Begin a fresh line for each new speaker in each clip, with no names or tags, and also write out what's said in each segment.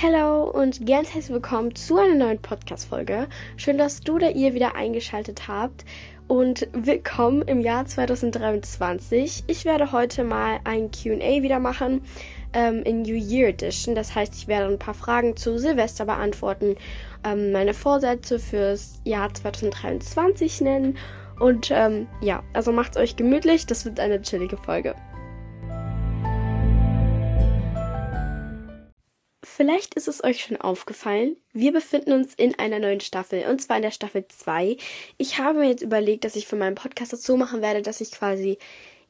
Hallo und ganz herzlich willkommen zu einer neuen Podcast-Folge. Schön, dass du oder ihr wieder eingeschaltet habt und willkommen im Jahr 2023. Ich werde heute mal ein QA wieder machen ähm, in New Year Edition. Das heißt, ich werde ein paar Fragen zu Silvester beantworten, ähm, meine Vorsätze fürs Jahr 2023 nennen und ähm, ja, also macht's euch gemütlich. Das wird eine chillige Folge. Vielleicht ist es euch schon aufgefallen, wir befinden uns in einer neuen Staffel und zwar in der Staffel 2. Ich habe mir jetzt überlegt, dass ich für meinen Podcast das so machen werde, dass ich quasi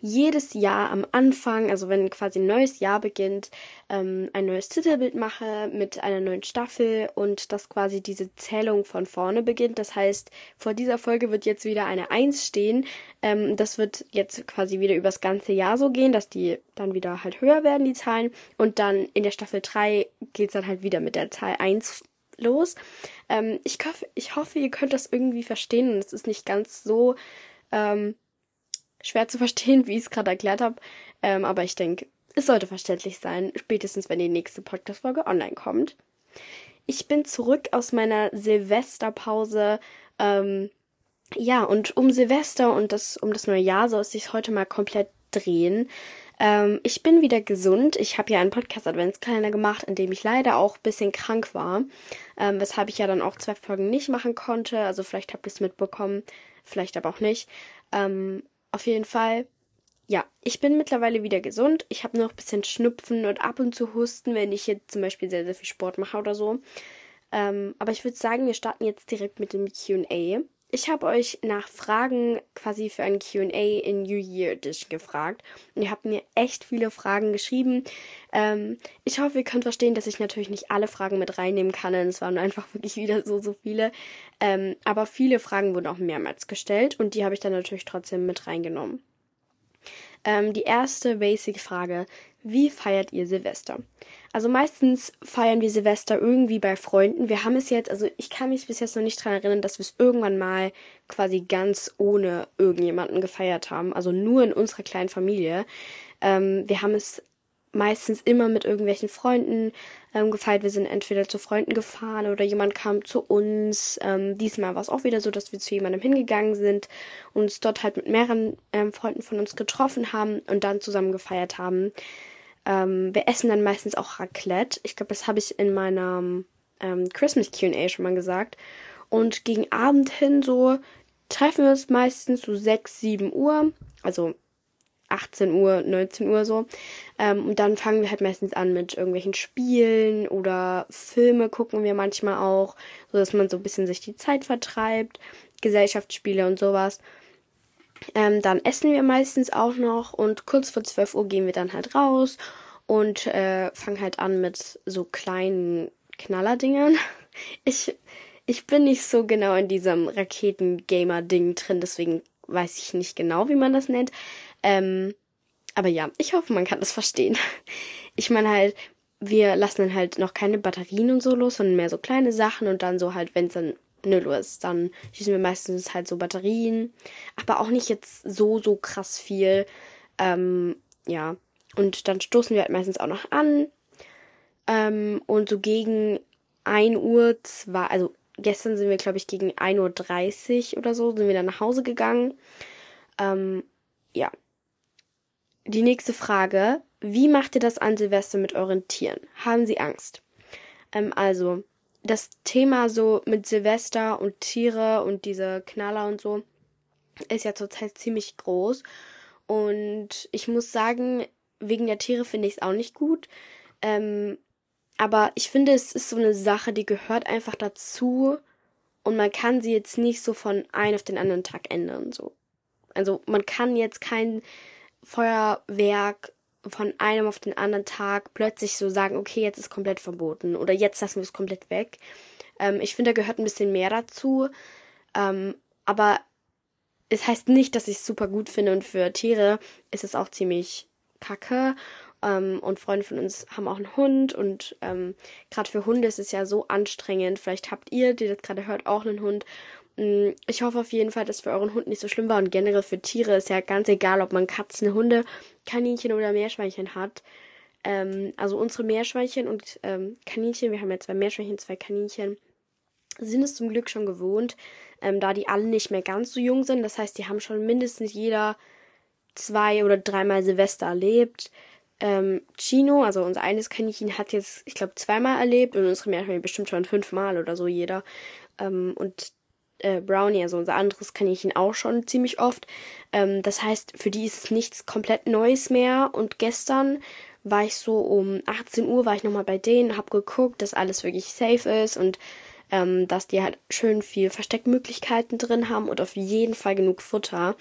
jedes Jahr am Anfang, also wenn quasi ein neues Jahr beginnt, ähm, ein neues Titelbild mache mit einer neuen Staffel und dass quasi diese Zählung von vorne beginnt. Das heißt, vor dieser Folge wird jetzt wieder eine Eins stehen. Ähm, das wird jetzt quasi wieder übers ganze Jahr so gehen, dass die dann wieder halt höher werden, die Zahlen. Und dann in der Staffel 3 geht's dann halt wieder mit der Zahl 1 los. Ähm, ich, hoffe, ich hoffe, ihr könnt das irgendwie verstehen und es ist nicht ganz so ähm, schwer zu verstehen, wie ich es gerade erklärt habe. Ähm, aber ich denke, es sollte verständlich sein, spätestens wenn die nächste Podcast-Folge online kommt. Ich bin zurück aus meiner Silvesterpause. Ähm, ja, und um Silvester und das, um das neue Jahr soll es sich heute mal komplett drehen. Ähm, ich bin wieder gesund. Ich habe ja einen Podcast-Adventskalender gemacht, in dem ich leider auch ein bisschen krank war. Ähm, weshalb ich ja dann auch zwei Folgen nicht machen konnte. Also vielleicht habt ihr es mitbekommen, vielleicht aber auch nicht. Ähm, auf jeden Fall, ja, ich bin mittlerweile wieder gesund. Ich habe noch ein bisschen Schnupfen und ab und zu Husten, wenn ich jetzt zum Beispiel sehr, sehr viel Sport mache oder so. Ähm, aber ich würde sagen, wir starten jetzt direkt mit dem QA. Ich habe euch nach Fragen quasi für ein QA in New Year Edition gefragt. Und ihr habt mir echt viele Fragen geschrieben. Ähm, ich hoffe, ihr könnt verstehen, dass ich natürlich nicht alle Fragen mit reinnehmen kann. Es waren einfach wirklich wieder so, so viele. Ähm, aber viele Fragen wurden auch mehrmals gestellt und die habe ich dann natürlich trotzdem mit reingenommen. Ähm, die erste Basic-Frage wie feiert ihr Silvester? Also meistens feiern wir Silvester irgendwie bei Freunden. Wir haben es jetzt, also ich kann mich bis jetzt noch nicht dran erinnern, dass wir es irgendwann mal quasi ganz ohne irgendjemanden gefeiert haben. Also nur in unserer kleinen Familie. Ähm, wir haben es meistens immer mit irgendwelchen Freunden ähm, gefeiert. Wir sind entweder zu Freunden gefahren oder jemand kam zu uns. Ähm, diesmal war es auch wieder so, dass wir zu jemandem hingegangen sind und uns dort halt mit mehreren ähm, Freunden von uns getroffen haben und dann zusammen gefeiert haben. Ähm, wir essen dann meistens auch Raclette. Ich glaube, das habe ich in meinem ähm, Christmas QA schon mal gesagt. Und gegen Abend hin so treffen wir uns meistens so 6, 7 Uhr. Also 18 Uhr, 19 Uhr so. Ähm, und dann fangen wir halt meistens an mit irgendwelchen Spielen oder Filme gucken wir manchmal auch, so dass man so ein bisschen sich die Zeit vertreibt, Gesellschaftsspiele und sowas. Ähm, dann essen wir meistens auch noch und kurz vor 12 Uhr gehen wir dann halt raus und äh, fangen halt an mit so kleinen Knallerdingern. Ich, ich bin nicht so genau in diesem Raketen-Gamer-Ding drin, deswegen weiß ich nicht genau, wie man das nennt. Ähm, aber ja, ich hoffe, man kann das verstehen. Ich meine halt, wir lassen dann halt noch keine Batterien und so los, sondern mehr so kleine Sachen und dann so halt, wenn es dann null ist, dann schießen wir meistens halt so Batterien, aber auch nicht jetzt so, so krass viel. Ähm, ja, und dann stoßen wir halt meistens auch noch an. Ähm, und so gegen 1 Uhr, zwar, also gestern sind wir, glaube ich, gegen 1.30 Uhr oder so, sind wir dann nach Hause gegangen. Ähm, ja, die nächste Frage. Wie macht ihr das an Silvester mit euren Tieren? Haben sie Angst? Ähm, also, das Thema so mit Silvester und Tiere und diese Knaller und so ist ja zurzeit ziemlich groß. Und ich muss sagen, wegen der Tiere finde ich es auch nicht gut. Ähm, aber ich finde, es ist so eine Sache, die gehört einfach dazu. Und man kann sie jetzt nicht so von einem auf den anderen Tag ändern. So. Also man kann jetzt kein Feuerwerk von einem auf den anderen Tag plötzlich so sagen, okay, jetzt ist komplett verboten oder jetzt lassen wir es komplett weg. Ähm, ich finde, da gehört ein bisschen mehr dazu. Ähm, aber es heißt nicht, dass ich es super gut finde und für Tiere ist es auch ziemlich kacke. Ähm, und Freunde von uns haben auch einen Hund und ähm, gerade für Hunde ist es ja so anstrengend. Vielleicht habt ihr, die das gerade hört, auch einen Hund ich hoffe auf jeden Fall, dass für euren Hund nicht so schlimm war und generell für Tiere ist ja ganz egal, ob man Katzen, Hunde, Kaninchen oder Meerschweinchen hat. Ähm, also unsere Meerschweinchen und ähm, Kaninchen, wir haben ja zwei Meerschweinchen, zwei Kaninchen, sind es zum Glück schon gewohnt, ähm, da die alle nicht mehr ganz so jung sind. Das heißt, die haben schon mindestens jeder zwei oder dreimal Silvester erlebt. Ähm, Chino, also unser eines Kaninchen, hat jetzt, ich glaube, zweimal erlebt und unsere Meerschweinchen bestimmt schon fünfmal oder so jeder. Ähm, und äh, Brownie, also unser anderes Kaninchen, auch schon ziemlich oft. Ähm, das heißt, für die ist es nichts komplett Neues mehr. Und gestern war ich so um 18 Uhr, war ich nochmal bei denen, hab geguckt, dass alles wirklich safe ist und ähm, dass die halt schön viel Versteckmöglichkeiten drin haben und auf jeden Fall genug Futter.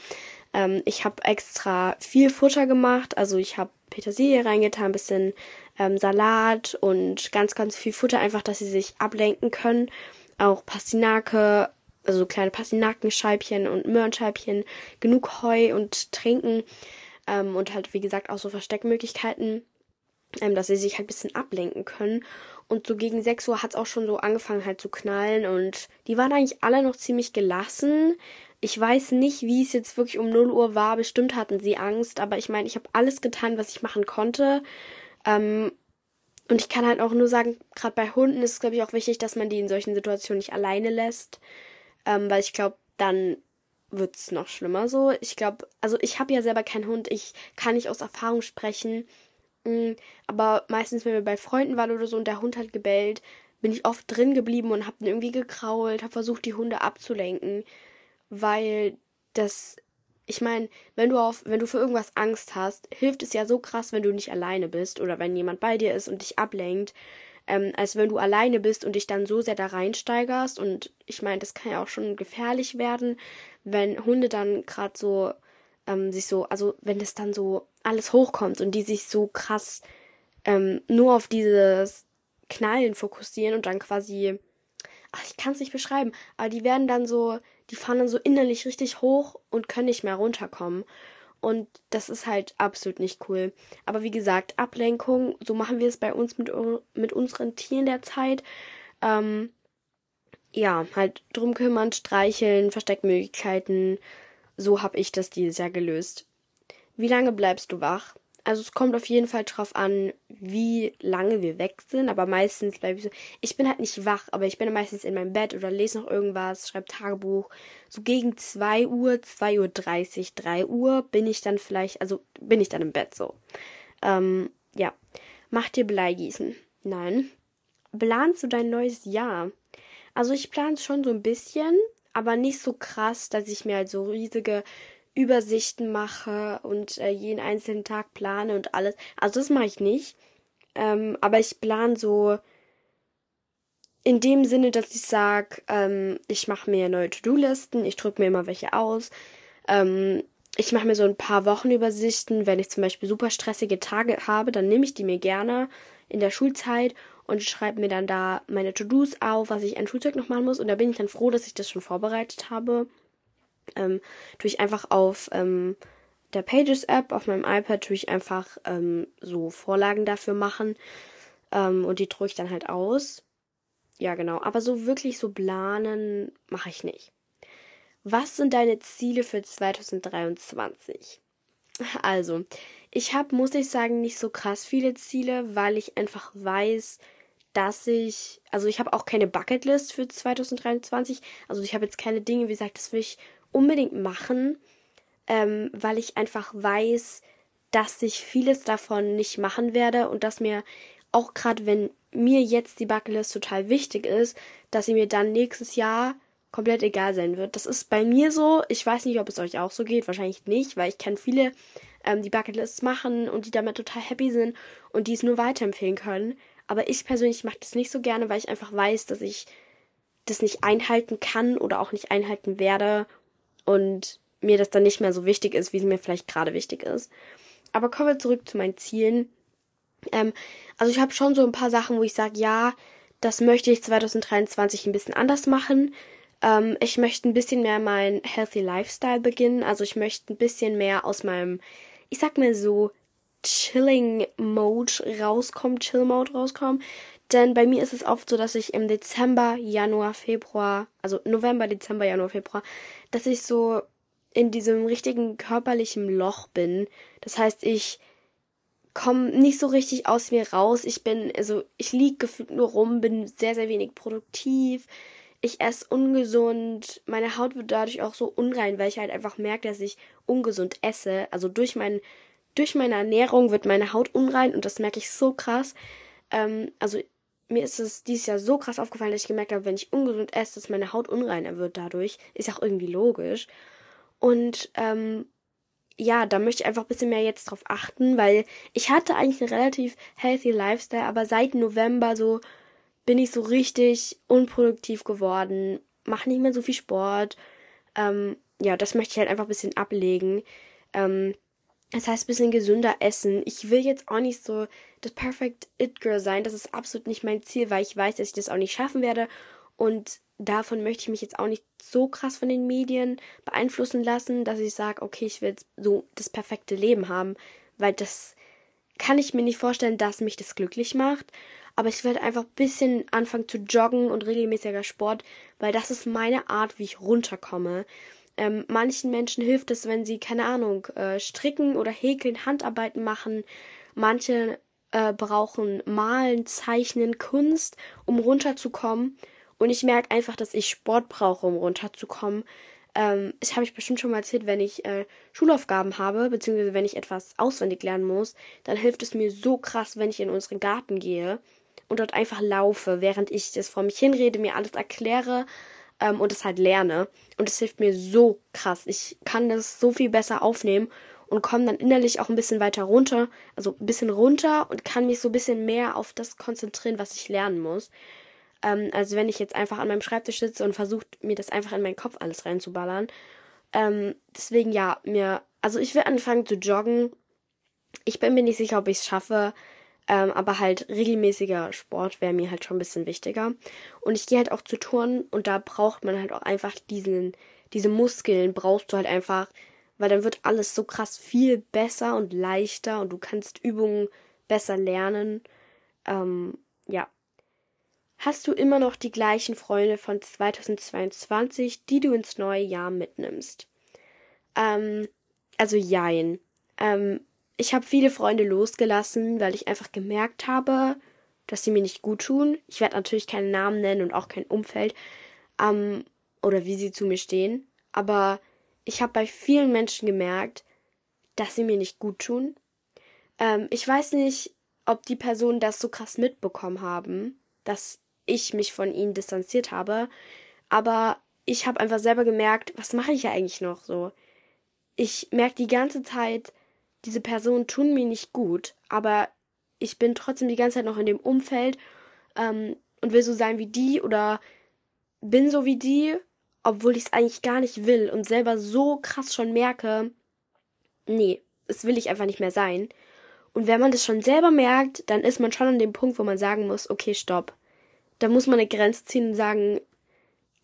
Ähm, ich habe extra viel Futter gemacht, also ich habe Petersilie reingetan, ein bisschen ähm, Salat und ganz, ganz viel Futter, einfach, dass sie sich ablenken können. Auch Pastinake, also kleine Pastinakenscheibchen und Möhrenscheibchen, genug Heu und Trinken ähm, und halt, wie gesagt, auch so Versteckmöglichkeiten, ähm, dass sie sich halt ein bisschen ablenken können. Und so gegen 6 Uhr hat es auch schon so angefangen halt zu knallen und die waren eigentlich alle noch ziemlich gelassen. Ich weiß nicht, wie es jetzt wirklich um 0 Uhr war. Bestimmt hatten sie Angst, aber ich meine, ich habe alles getan, was ich machen konnte. Ähm, und ich kann halt auch nur sagen, gerade bei Hunden ist es, glaube ich, auch wichtig, dass man die in solchen Situationen nicht alleine lässt. Ähm, weil ich glaube, dann wird es noch schlimmer so. Ich glaube, also ich habe ja selber keinen Hund. Ich kann nicht aus Erfahrung sprechen. Mm, aber meistens, wenn wir bei Freunden waren oder so und der Hund hat gebellt, bin ich oft drin geblieben und habe irgendwie gekrault, habe versucht, die Hunde abzulenken weil das ich meine, wenn du auf, wenn du für irgendwas Angst hast, hilft es ja so krass, wenn du nicht alleine bist oder wenn jemand bei dir ist und dich ablenkt, ähm, als wenn du alleine bist und dich dann so sehr da reinsteigerst. Und ich meine, das kann ja auch schon gefährlich werden, wenn Hunde dann gerade so ähm, sich so, also wenn es dann so alles hochkommt und die sich so krass ähm, nur auf dieses Knallen fokussieren und dann quasi, ach, ich kann es nicht beschreiben, aber die werden dann so die fahren dann so innerlich richtig hoch und können nicht mehr runterkommen. Und das ist halt absolut nicht cool. Aber wie gesagt, Ablenkung, so machen wir es bei uns mit, mit unseren Tieren derzeit. Ähm, ja, halt drum kümmern, streicheln, Versteckmöglichkeiten. So habe ich das dieses Jahr gelöst. Wie lange bleibst du wach? Also es kommt auf jeden Fall drauf an, wie lange wir weg sind, aber meistens bleibe ich so. Ich bin halt nicht wach, aber ich bin meistens in meinem Bett oder lese noch irgendwas, schreibe Tagebuch. So gegen 2 Uhr, 2.30 Uhr, 3 Uhr bin ich dann vielleicht, also bin ich dann im Bett so. Ähm, ja. Mach dir Bleigießen? Nein. Planst du dein neues Jahr? Also ich plane es schon so ein bisschen, aber nicht so krass, dass ich mir halt so riesige Übersichten mache und äh, jeden einzelnen Tag plane und alles. Also das mache ich nicht. Ähm, aber ich plane so in dem Sinne, dass ich sage, ähm, ich mache mir neue To-Do-Listen, ich drücke mir immer welche aus. Ähm, ich mache mir so ein paar Wochenübersichten. Wenn ich zum Beispiel super stressige Tage habe, dann nehme ich die mir gerne in der Schulzeit und schreibe mir dann da meine To-Dos auf, was ich an Schulzeug noch machen muss. Und da bin ich dann froh, dass ich das schon vorbereitet habe ähm, tue ich einfach auf ähm, der Pages-App auf meinem iPad tue ich einfach ähm, so Vorlagen dafür machen ähm, und die drücke ich dann halt aus. Ja, genau. Aber so wirklich so planen mache ich nicht. Was sind deine Ziele für 2023? Also, ich habe, muss ich sagen, nicht so krass viele Ziele, weil ich einfach weiß, dass ich, also ich habe auch keine Bucketlist für 2023. Also ich habe jetzt keine Dinge, wie gesagt, das will ich unbedingt machen, ähm, weil ich einfach weiß, dass ich vieles davon nicht machen werde und dass mir auch gerade wenn mir jetzt die Bucketlist total wichtig ist, dass sie mir dann nächstes Jahr komplett egal sein wird. Das ist bei mir so. Ich weiß nicht, ob es euch auch so geht. Wahrscheinlich nicht, weil ich kenne viele, ähm, die Bucketlists machen und die damit total happy sind und die es nur weiterempfehlen können. Aber ich persönlich mache das nicht so gerne, weil ich einfach weiß, dass ich das nicht einhalten kann oder auch nicht einhalten werde und mir das dann nicht mehr so wichtig ist, wie es mir vielleicht gerade wichtig ist. Aber kommen wir zurück zu meinen Zielen. Ähm, also ich habe schon so ein paar Sachen, wo ich sage, ja, das möchte ich 2023 ein bisschen anders machen. Ähm, ich möchte ein bisschen mehr mein Healthy Lifestyle beginnen. Also ich möchte ein bisschen mehr aus meinem, ich sag mal so, Chilling Mode rauskommen, Chill Mode rauskommen. Denn bei mir ist es oft so, dass ich im Dezember, Januar, Februar, also November, Dezember, Januar, Februar, dass ich so in diesem richtigen körperlichen Loch bin. Das heißt, ich komme nicht so richtig aus mir raus. Ich bin, also ich liege gefühlt nur rum, bin sehr, sehr wenig produktiv. Ich esse ungesund. Meine Haut wird dadurch auch so unrein, weil ich halt einfach merke, dass ich ungesund esse. Also durch, mein, durch meine Ernährung wird meine Haut unrein und das merke ich so krass. Ähm, also mir ist es dieses Jahr so krass aufgefallen, dass ich gemerkt habe, wenn ich ungesund esse, dass meine Haut unreiner wird dadurch. Ist auch irgendwie logisch. Und ähm, ja, da möchte ich einfach ein bisschen mehr jetzt drauf achten, weil ich hatte eigentlich einen relativ healthy Lifestyle, aber seit November so bin ich so richtig unproduktiv geworden, mache nicht mehr so viel Sport. Ähm, ja, das möchte ich halt einfach ein bisschen ablegen. Ähm, das heißt, ein bisschen gesünder essen. Ich will jetzt auch nicht so das Perfect It Girl sein. Das ist absolut nicht mein Ziel, weil ich weiß, dass ich das auch nicht schaffen werde. Und davon möchte ich mich jetzt auch nicht so krass von den Medien beeinflussen lassen, dass ich sage, okay, ich will jetzt so das perfekte Leben haben, weil das kann ich mir nicht vorstellen, dass mich das glücklich macht. Aber ich werde einfach ein bisschen anfangen zu joggen und regelmäßiger Sport, weil das ist meine Art, wie ich runterkomme. Ähm, manchen Menschen hilft es, wenn sie, keine Ahnung, äh, stricken oder häkeln, Handarbeiten machen. Manche äh, brauchen Malen, Zeichnen, Kunst, um runterzukommen. Und ich merke einfach, dass ich Sport brauche, um runterzukommen. Ähm, das habe ich bestimmt schon mal erzählt, wenn ich äh, Schulaufgaben habe, beziehungsweise wenn ich etwas auswendig lernen muss, dann hilft es mir so krass, wenn ich in unseren Garten gehe und dort einfach laufe, während ich das vor mich hinrede, mir alles erkläre ähm, und es halt lerne. Und es hilft mir so krass. Ich kann das so viel besser aufnehmen und komme dann innerlich auch ein bisschen weiter runter, also ein bisschen runter und kann mich so ein bisschen mehr auf das konzentrieren, was ich lernen muss. Ähm, also wenn ich jetzt einfach an meinem Schreibtisch sitze und versuche, mir das einfach in meinen Kopf alles reinzuballern. Ähm, deswegen ja, mir, also ich will anfangen zu joggen. Ich bin mir nicht sicher, ob ich es schaffe. Ähm, aber halt regelmäßiger Sport wäre mir halt schon ein bisschen wichtiger. Und ich gehe halt auch zu Touren und da braucht man halt auch einfach diesen, diese Muskeln brauchst du halt einfach, weil dann wird alles so krass viel besser und leichter und du kannst Übungen besser lernen. Ähm, ja, Hast du immer noch die gleichen Freunde von 2022, die du ins neue Jahr mitnimmst? Ähm, also jein. Ähm, ich habe viele Freunde losgelassen, weil ich einfach gemerkt habe, dass sie mir nicht gut tun. Ich werde natürlich keinen Namen nennen und auch kein Umfeld ähm, oder wie sie zu mir stehen. Aber ich habe bei vielen Menschen gemerkt, dass sie mir nicht gut tun. Ähm, ich weiß nicht, ob die Personen das so krass mitbekommen haben, dass ich mich von ihnen distanziert habe. Aber ich habe einfach selber gemerkt, was mache ich ja eigentlich noch so? Ich merke die ganze Zeit, diese Personen tun mir nicht gut, aber ich bin trotzdem die ganze Zeit noch in dem Umfeld ähm, und will so sein wie die oder bin so wie die, obwohl ich es eigentlich gar nicht will und selber so krass schon merke, nee, das will ich einfach nicht mehr sein. Und wenn man das schon selber merkt, dann ist man schon an dem Punkt, wo man sagen muss, okay, stopp da muss man eine Grenze ziehen und sagen,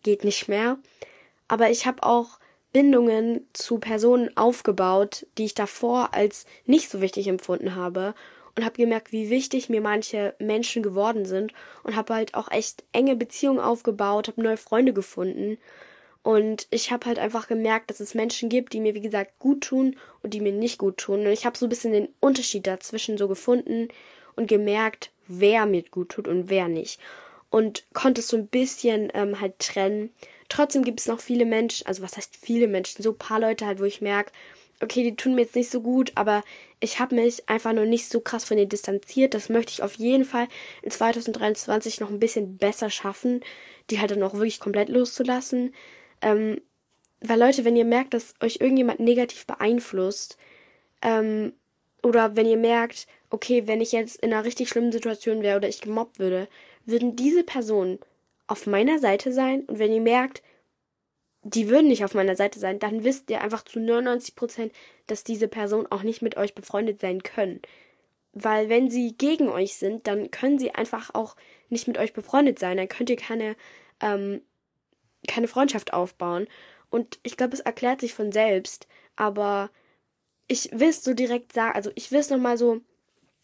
geht nicht mehr. Aber ich habe auch Bindungen zu Personen aufgebaut, die ich davor als nicht so wichtig empfunden habe und habe gemerkt, wie wichtig mir manche Menschen geworden sind und habe halt auch echt enge Beziehungen aufgebaut, habe neue Freunde gefunden. Und ich habe halt einfach gemerkt, dass es Menschen gibt, die mir wie gesagt gut tun und die mir nicht gut tun. Und ich habe so ein bisschen den Unterschied dazwischen so gefunden und gemerkt, wer mir gut tut und wer nicht und konnte es so ein bisschen ähm, halt trennen. Trotzdem gibt es noch viele Menschen, also was heißt viele Menschen, so ein paar Leute halt, wo ich merke, okay, die tun mir jetzt nicht so gut, aber ich habe mich einfach nur nicht so krass von denen distanziert. Das möchte ich auf jeden Fall in 2023 noch ein bisschen besser schaffen, die halt dann auch wirklich komplett loszulassen. Ähm, weil Leute, wenn ihr merkt, dass euch irgendjemand negativ beeinflusst, ähm, oder wenn ihr merkt, okay, wenn ich jetzt in einer richtig schlimmen Situation wäre oder ich gemobbt würde, würden diese Personen auf meiner Seite sein und wenn ihr merkt, die würden nicht auf meiner Seite sein, dann wisst ihr einfach zu 99 Prozent, dass diese Personen auch nicht mit euch befreundet sein können. Weil wenn sie gegen euch sind, dann können sie einfach auch nicht mit euch befreundet sein. Dann könnt ihr keine, ähm, keine Freundschaft aufbauen. Und ich glaube, es erklärt sich von selbst. Aber ich will es so direkt sagen, also ich will es nochmal so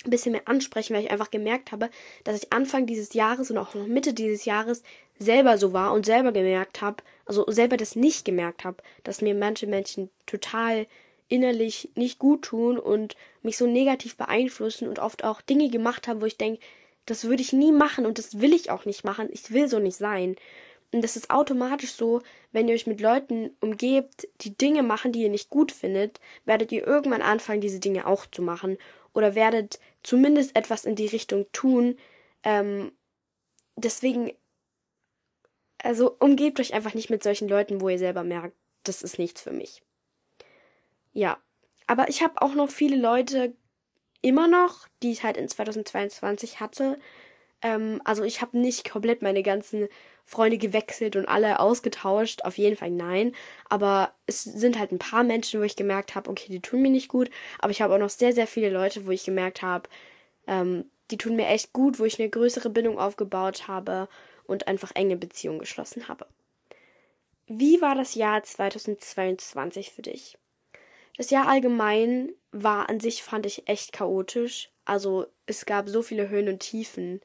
ein bisschen mehr ansprechen, weil ich einfach gemerkt habe, dass ich Anfang dieses Jahres und auch noch Mitte dieses Jahres selber so war und selber gemerkt habe, also selber das nicht gemerkt habe, dass mir manche Menschen total innerlich nicht gut tun und mich so negativ beeinflussen und oft auch Dinge gemacht haben, wo ich denke, das würde ich nie machen und das will ich auch nicht machen. Ich will so nicht sein. Und das ist automatisch so, wenn ihr euch mit Leuten umgebt, die Dinge machen, die ihr nicht gut findet, werdet ihr irgendwann anfangen, diese Dinge auch zu machen. Oder werdet zumindest etwas in die Richtung tun. Ähm, deswegen, also umgebt euch einfach nicht mit solchen Leuten, wo ihr selber merkt, das ist nichts für mich. Ja. Aber ich habe auch noch viele Leute immer noch, die ich halt in 2022 hatte. Ähm, also ich habe nicht komplett meine ganzen Freunde gewechselt und alle ausgetauscht. Auf jeden Fall nein. Aber es sind halt ein paar Menschen, wo ich gemerkt habe, okay, die tun mir nicht gut. Aber ich habe auch noch sehr, sehr viele Leute, wo ich gemerkt habe, ähm, die tun mir echt gut, wo ich eine größere Bindung aufgebaut habe und einfach enge Beziehungen geschlossen habe. Wie war das Jahr 2022 für dich? Das Jahr allgemein war an sich, fand ich, echt chaotisch. Also es gab so viele Höhen und Tiefen.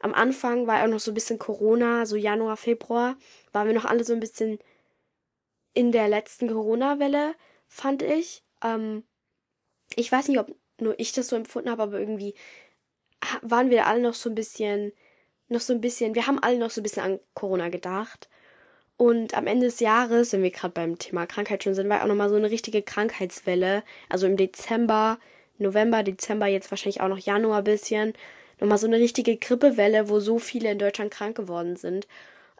Am Anfang war auch noch so ein bisschen Corona, so Januar, Februar, waren wir noch alle so ein bisschen in der letzten Corona-Welle, fand ich. Ähm, ich weiß nicht, ob nur ich das so empfunden habe, aber irgendwie waren wir alle noch so ein bisschen, noch so ein bisschen, wir haben alle noch so ein bisschen an Corona gedacht. Und am Ende des Jahres, wenn wir gerade beim Thema Krankheit schon sind, war auch nochmal so eine richtige Krankheitswelle. Also im Dezember, November, Dezember, jetzt wahrscheinlich auch noch Januar bisschen. Nochmal so eine richtige Grippewelle, wo so viele in Deutschland krank geworden sind.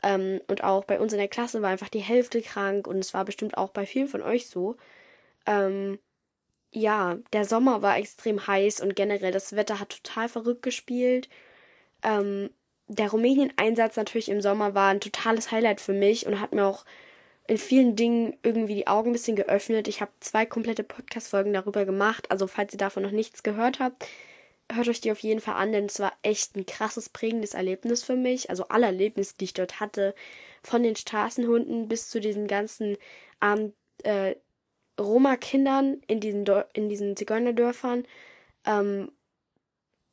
Ähm, und auch bei uns in der Klasse war einfach die Hälfte krank und es war bestimmt auch bei vielen von euch so. Ähm, ja, der Sommer war extrem heiß und generell das Wetter hat total verrückt gespielt. Ähm, der Rumänien-Einsatz natürlich im Sommer war ein totales Highlight für mich und hat mir auch in vielen Dingen irgendwie die Augen ein bisschen geöffnet. Ich habe zwei komplette Podcast-Folgen darüber gemacht. Also, falls ihr davon noch nichts gehört habt, hört euch die auf jeden Fall an, denn es war echt ein krasses, prägendes Erlebnis für mich. Also, alle Erlebnisse, die ich dort hatte, von den Straßenhunden bis zu diesen ganzen armen äh, Roma-Kindern in diesen, in diesen Zigeunerdörfern. Ähm,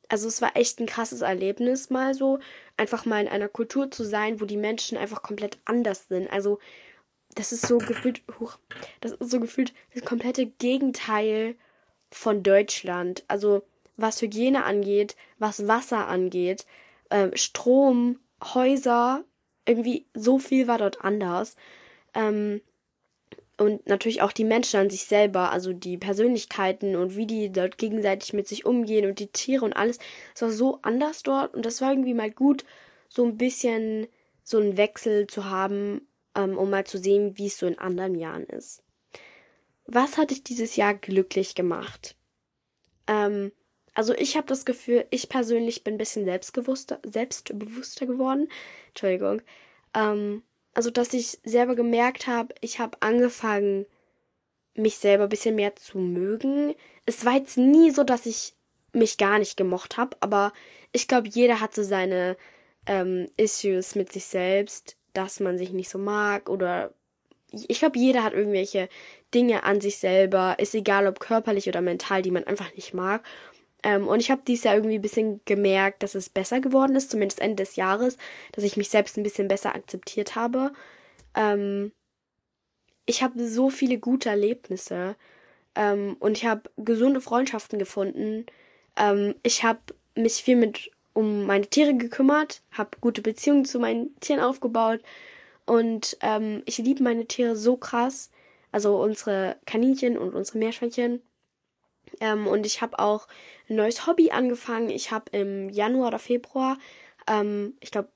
also es war echt ein krasses Erlebnis, mal so, einfach mal in einer Kultur zu sein, wo die Menschen einfach komplett anders sind. Also das ist so gefühlt, huch, das ist so gefühlt das komplette Gegenteil von Deutschland. Also was Hygiene angeht, was Wasser angeht, ähm, Strom, Häuser, irgendwie so viel war dort anders. Ähm, und natürlich auch die Menschen an sich selber, also die Persönlichkeiten und wie die dort gegenseitig mit sich umgehen und die Tiere und alles. Es war so anders dort und das war irgendwie mal gut, so ein bisschen so einen Wechsel zu haben, ähm, um mal zu sehen, wie es so in anderen Jahren ist. Was hat dich dieses Jahr glücklich gemacht? Ähm, also ich habe das Gefühl, ich persönlich bin ein bisschen selbstbewusster, selbstbewusster geworden. Entschuldigung. Ähm, also dass ich selber gemerkt habe, ich habe angefangen, mich selber ein bisschen mehr zu mögen. Es war jetzt nie so, dass ich mich gar nicht gemocht habe, aber ich glaube, jeder hat so seine ähm, Issues mit sich selbst, dass man sich nicht so mag oder ich glaube, jeder hat irgendwelche Dinge an sich selber, ist egal ob körperlich oder mental, die man einfach nicht mag. Ähm, und ich habe dieses Jahr irgendwie ein bisschen gemerkt, dass es besser geworden ist, zumindest Ende des Jahres, dass ich mich selbst ein bisschen besser akzeptiert habe. Ähm, ich habe so viele gute Erlebnisse ähm, und ich habe gesunde Freundschaften gefunden. Ähm, ich habe mich viel mit um meine Tiere gekümmert, habe gute Beziehungen zu meinen Tieren aufgebaut und ähm, ich liebe meine Tiere so krass. Also unsere Kaninchen und unsere Meerschweinchen. Ähm, und ich habe auch ein neues Hobby angefangen. Ich habe im Januar oder Februar, ähm, ich glaube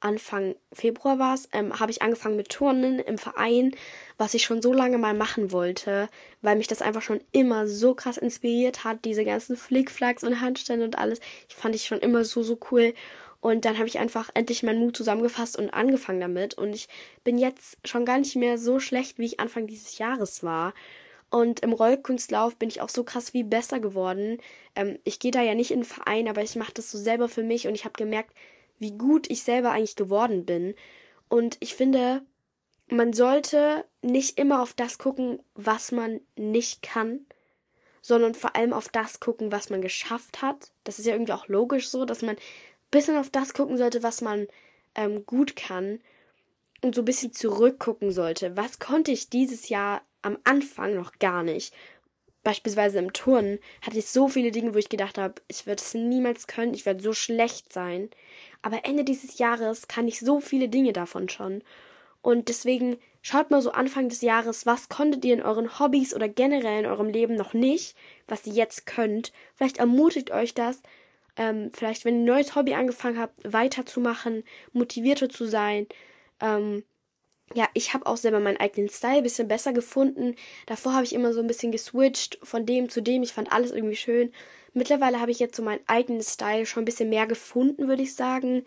Anfang Februar war es, ähm, habe ich angefangen mit Turnen im Verein, was ich schon so lange mal machen wollte, weil mich das einfach schon immer so krass inspiriert hat, diese ganzen Flickflacks und Handstände und alles. Ich fand ich schon immer so, so cool. Und dann habe ich einfach endlich meinen Mut zusammengefasst und angefangen damit. Und ich bin jetzt schon gar nicht mehr so schlecht, wie ich Anfang dieses Jahres war. Und im Rollkunstlauf bin ich auch so krass wie besser geworden. Ähm, ich gehe da ja nicht in den Verein, aber ich mache das so selber für mich und ich habe gemerkt, wie gut ich selber eigentlich geworden bin. Und ich finde, man sollte nicht immer auf das gucken, was man nicht kann, sondern vor allem auf das gucken, was man geschafft hat. Das ist ja irgendwie auch logisch so, dass man ein bisschen auf das gucken sollte, was man ähm, gut kann und so ein bisschen zurückgucken sollte. Was konnte ich dieses Jahr am Anfang noch gar nicht. beispielsweise im Turnen hatte ich so viele Dinge, wo ich gedacht habe, ich werde es niemals können, ich werde so schlecht sein. Aber Ende dieses Jahres kann ich so viele Dinge davon schon. Und deswegen schaut mal so Anfang des Jahres, was konntet ihr in euren Hobbys oder generell in eurem Leben noch nicht, was ihr jetzt könnt. Vielleicht ermutigt euch das. Ähm, vielleicht, wenn ihr ein neues Hobby angefangen habt, weiterzumachen, motivierter zu sein. Ähm, ja, ich habe auch selber meinen eigenen Style ein bisschen besser gefunden. Davor habe ich immer so ein bisschen geswitcht von dem zu dem. Ich fand alles irgendwie schön. Mittlerweile habe ich jetzt so meinen eigenen Style schon ein bisschen mehr gefunden, würde ich sagen.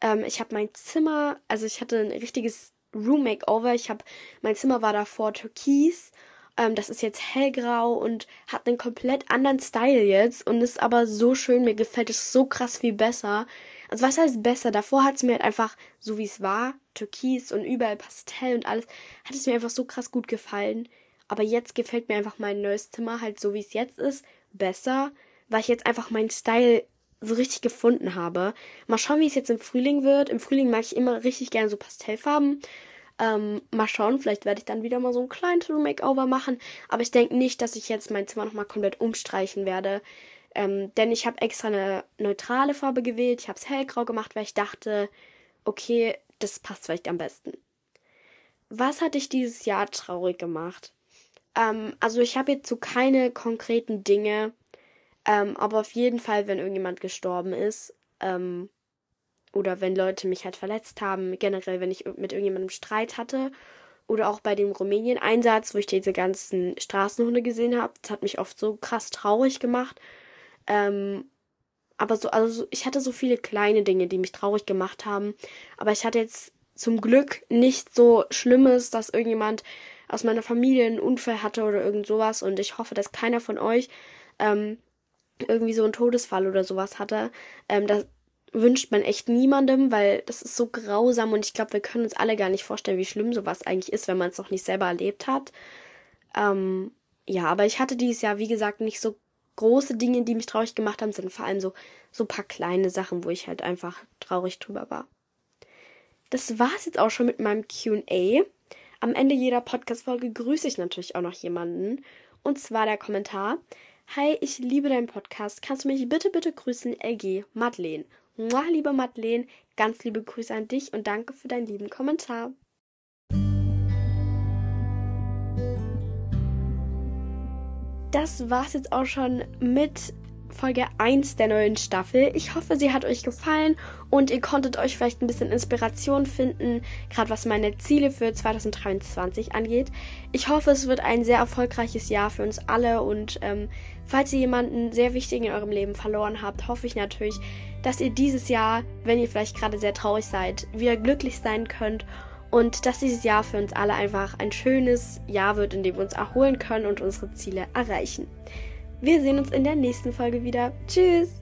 Ähm, ich habe mein Zimmer, also ich hatte ein richtiges Room Makeover. Ich habe, mein Zimmer war davor türkis. Ähm, das ist jetzt hellgrau und hat einen komplett anderen Style jetzt und ist aber so schön. Mir gefällt es so krass viel besser. Also was heißt besser? Davor hat es mir halt einfach, so wie es war, türkis und überall Pastell und alles, hat es mir einfach so krass gut gefallen. Aber jetzt gefällt mir einfach mein neues Zimmer halt so wie es jetzt ist, besser, weil ich jetzt einfach meinen Style so richtig gefunden habe. Mal schauen, wie es jetzt im Frühling wird. Im Frühling mag ich immer richtig gerne so Pastellfarben. Ähm, mal schauen, vielleicht werde ich dann wieder mal so ein kleines Makeover machen. Aber ich denke nicht, dass ich jetzt mein Zimmer nochmal komplett umstreichen werde. Ähm, denn ich habe extra eine neutrale Farbe gewählt. Ich habe es hellgrau gemacht, weil ich dachte, okay, das passt vielleicht am besten. Was hat dich dieses Jahr traurig gemacht? Ähm, also ich habe jetzt so keine konkreten Dinge, ähm, aber auf jeden Fall, wenn irgendjemand gestorben ist, ähm, oder wenn Leute mich halt verletzt haben, generell, wenn ich mit irgendjemandem Streit hatte, oder auch bei dem Rumänien-Einsatz, wo ich diese ganzen Straßenhunde gesehen habe, das hat mich oft so krass traurig gemacht. Ähm, aber so, also ich hatte so viele kleine Dinge, die mich traurig gemacht haben. Aber ich hatte jetzt zum Glück nicht so Schlimmes, dass irgendjemand aus meiner Familie einen Unfall hatte oder irgend sowas. Und ich hoffe, dass keiner von euch ähm, irgendwie so einen Todesfall oder sowas hatte. Ähm, das wünscht man echt niemandem, weil das ist so grausam und ich glaube, wir können uns alle gar nicht vorstellen, wie schlimm sowas eigentlich ist, wenn man es noch nicht selber erlebt hat. Ähm, ja, aber ich hatte dieses Jahr, wie gesagt, nicht so große Dinge, die mich traurig gemacht haben, sondern vor allem so, so ein paar kleine Sachen, wo ich halt einfach traurig drüber war. Das war's jetzt auch schon mit meinem QA. Am Ende jeder Podcast-Folge grüße ich natürlich auch noch jemanden. Und zwar der Kommentar. Hi, ich liebe deinen Podcast. Kannst du mich bitte, bitte grüßen? LG Madeleine. Mua, liebe Madeleine, ganz liebe Grüße an dich und danke für deinen lieben Kommentar. Das war's jetzt auch schon mit Folge 1 der neuen Staffel. Ich hoffe, sie hat euch gefallen und ihr konntet euch vielleicht ein bisschen Inspiration finden, gerade was meine Ziele für 2023 angeht. Ich hoffe, es wird ein sehr erfolgreiches Jahr für uns alle und ähm, falls ihr jemanden sehr wichtigen in eurem Leben verloren habt, hoffe ich natürlich, dass ihr dieses Jahr, wenn ihr vielleicht gerade sehr traurig seid, wieder glücklich sein könnt und dass dieses Jahr für uns alle einfach ein schönes Jahr wird, in dem wir uns erholen können und unsere Ziele erreichen. Wir sehen uns in der nächsten Folge wieder. Tschüss!